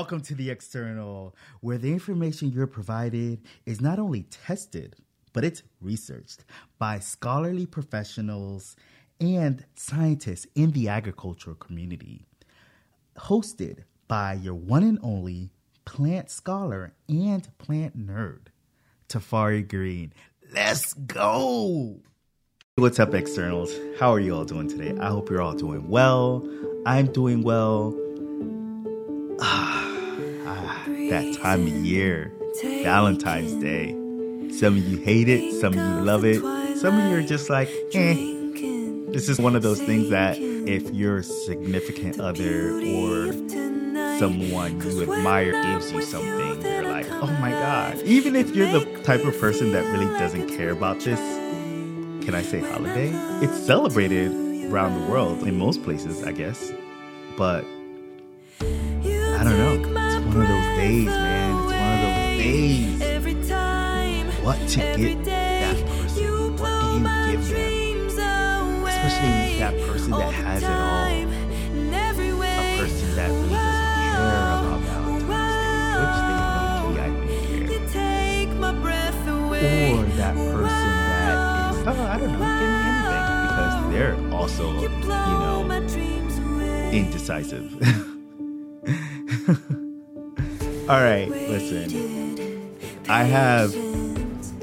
Welcome to the external, where the information you're provided is not only tested, but it's researched by scholarly professionals and scientists in the agricultural community. Hosted by your one and only plant scholar and plant nerd, Tafari Green. Let's go! What's up, externals? How are you all doing today? I hope you're all doing well. I'm doing well. That time of year, Valentine's Day. Some of you hate it, some of you love it, some of you are just like, eh. This is one of those things that if your significant other or someone you admire gives you something, you're like, oh my God. Even if you're the type of person that really doesn't care about this, can I say holiday? It's celebrated around the world in most places, I guess. But I don't know. Days, man. It's one of those days. What to get that person? What do you give them? Especially that person that has it all. A person that really doesn't care about Valentine's Day, which they low-key, I think, care. Or that person that is, oh, I don't know, give me anything. Because they're also, you know, indecisive. All right, listen. I have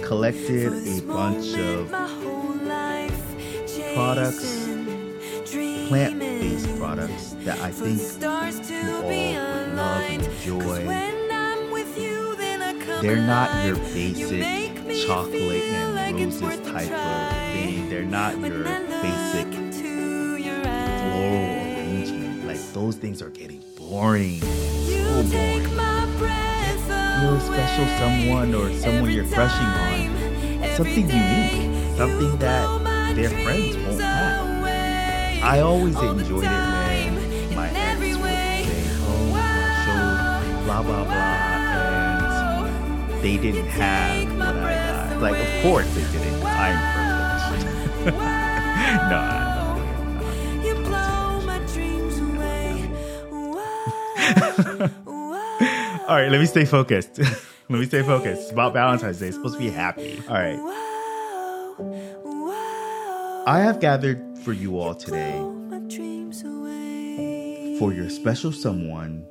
collected a bunch of products, plant based products that I think you all would love and enjoy. They're not your basic chocolate and roses type of thing. They're not your basic floral arrangement. Like, those things are getting boring. So boring. If you're a special someone or someone you're crushing on, something unique, something that their friends won't have. I always enjoyed it when my ex would say, "Oh, my show, blah blah blah," and they didn't have what I got. Like, of course they didn't. I'm privileged. no. All right, let me stay focused. let me stay focused. It's about Valentine's Day. It's supposed to be happy. All right. Wow. I have gathered for you all today for your special someone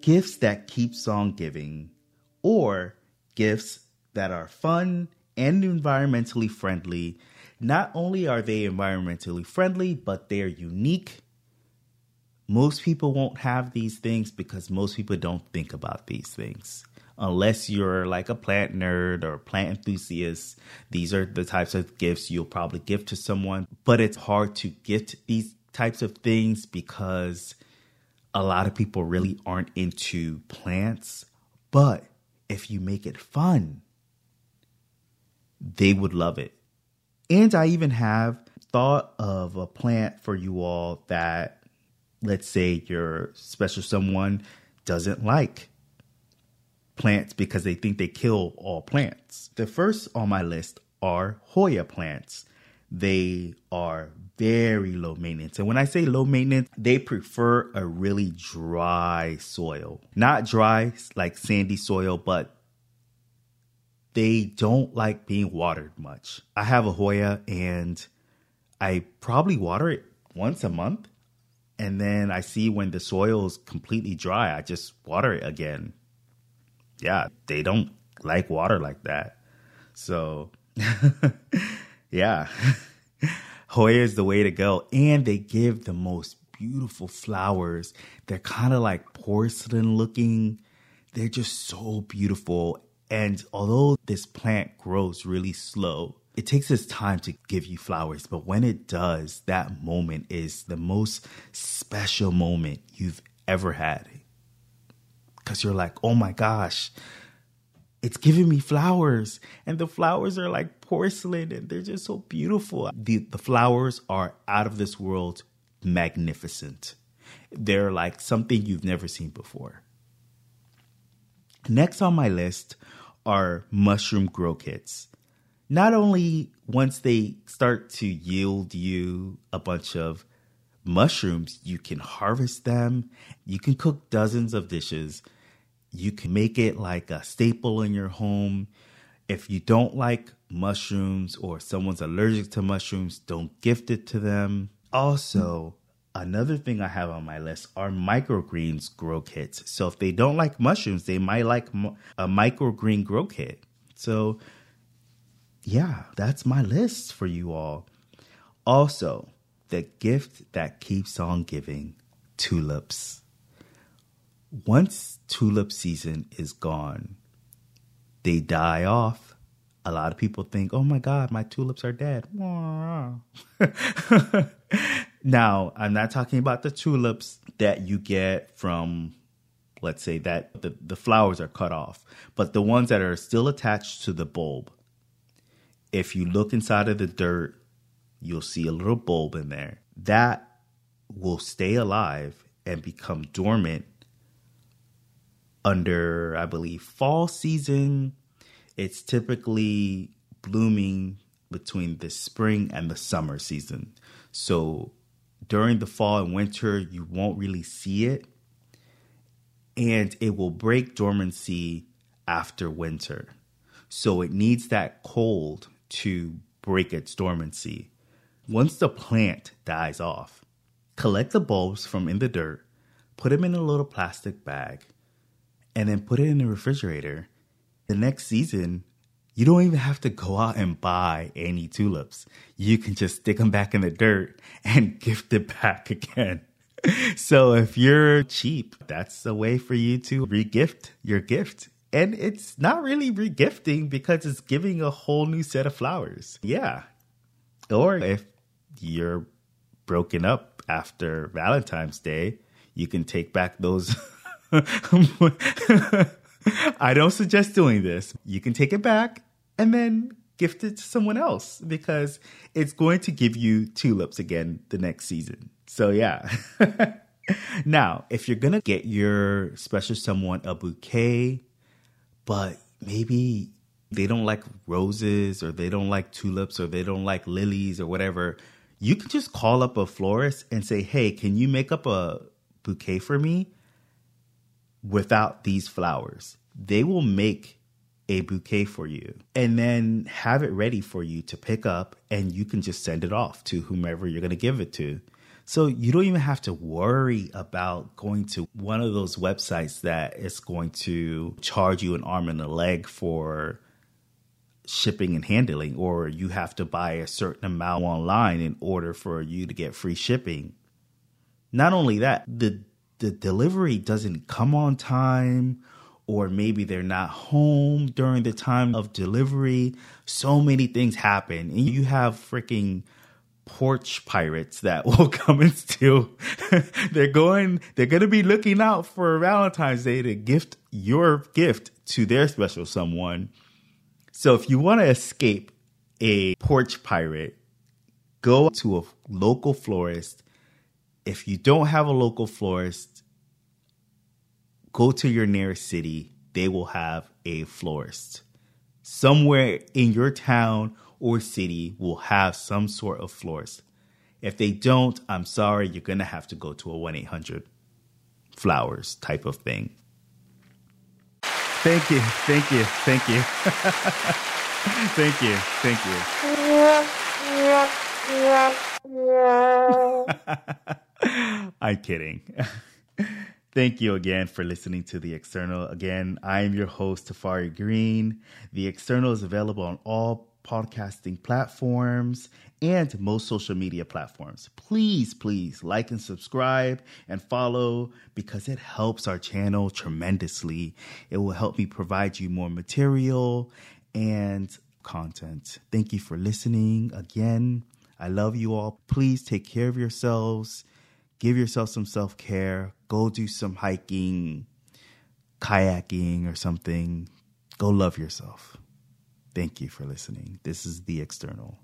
gifts that keeps on giving or gifts that are fun and environmentally friendly. Not only are they environmentally friendly, but they're unique most people won't have these things because most people don't think about these things. Unless you're like a plant nerd or plant enthusiast, these are the types of gifts you'll probably give to someone. But it's hard to get these types of things because a lot of people really aren't into plants. But if you make it fun, they would love it. And I even have thought of a plant for you all that let's say your special someone doesn't like plants because they think they kill all plants. The first on my list are Hoya plants. They are very low maintenance. And when I say low maintenance, they prefer a really dry soil. Not dry like sandy soil, but they don't like being watered much. I have a Hoya and I probably water it once a month and then I see when the soil is completely dry, I just water it again. Yeah, they don't like water like that. So, yeah, Hoya is the way to go. And they give the most beautiful flowers. They're kind of like porcelain looking. They're just so beautiful. And although this plant grows really slow, it takes its time to give you flowers, but when it does, that moment is the most special moment you've ever had. Because you're like, oh my gosh, it's giving me flowers. And the flowers are like porcelain and they're just so beautiful. The, the flowers are out of this world magnificent. They're like something you've never seen before. Next on my list are mushroom grow kits not only once they start to yield you a bunch of mushrooms, you can harvest them, you can cook dozens of dishes, you can make it like a staple in your home. If you don't like mushrooms or someone's allergic to mushrooms, don't gift it to them. Also, another thing I have on my list are microgreens grow kits. So if they don't like mushrooms, they might like a microgreen grow kit. So yeah, that's my list for you all. Also, the gift that keeps on giving tulips. Once tulip season is gone, they die off. A lot of people think, oh my God, my tulips are dead. now, I'm not talking about the tulips that you get from, let's say, that the, the flowers are cut off, but the ones that are still attached to the bulb. If you look inside of the dirt, you'll see a little bulb in there. That will stay alive and become dormant under, I believe, fall season. It's typically blooming between the spring and the summer season. So during the fall and winter, you won't really see it. And it will break dormancy after winter. So it needs that cold to break its dormancy. Once the plant dies off, collect the bulbs from in the dirt, put them in a little plastic bag, and then put it in the refrigerator. The next season, you don't even have to go out and buy any tulips. You can just stick them back in the dirt and gift it back again. So if you're cheap, that's a way for you to regift your gift. And it's not really regifting because it's giving a whole new set of flowers. Yeah. Or if you're broken up after Valentine's Day, you can take back those I don't suggest doing this. You can take it back and then gift it to someone else because it's going to give you tulips again the next season. So, yeah. now, if you're going to get your special someone a bouquet, but maybe they don't like roses or they don't like tulips or they don't like lilies or whatever, you can just call up a florist and say, hey, can you make up a bouquet for me? without these flowers. They will make a bouquet for you and then have it ready for you to pick up and you can just send it off to whomever you're going to give it to. So you don't even have to worry about going to one of those websites that is going to charge you an arm and a leg for shipping and handling, or you have to buy a certain amount online in order for you to get free shipping. Not only that, the the delivery doesn't come on time or maybe they're not home during the time of delivery. So many things happen. And you have freaking porch pirates that will come and steal. they're going, they're going to be looking out for Valentine's Day to gift your gift to their special someone. So if you want to escape a porch pirate, go to a local florist if you don't have a local florist, go to your nearest city. They will have a florist. Somewhere in your town or city will have some sort of florist. If they don't, I'm sorry, you're going to have to go to a 1 800 flowers type of thing. Thank you, thank you, thank you. thank you, thank you. I'm kidding. Thank you again for listening to The External. Again, I am your host, Tafari Green. The External is available on all podcasting platforms and most social media platforms. Please, please like and subscribe and follow because it helps our channel tremendously. It will help me provide you more material and content. Thank you for listening again. I love you all. Please take care of yourselves give yourself some self care. Go do some hiking, kayaking, or something. Go love yourself. Thank you for listening. This is The External.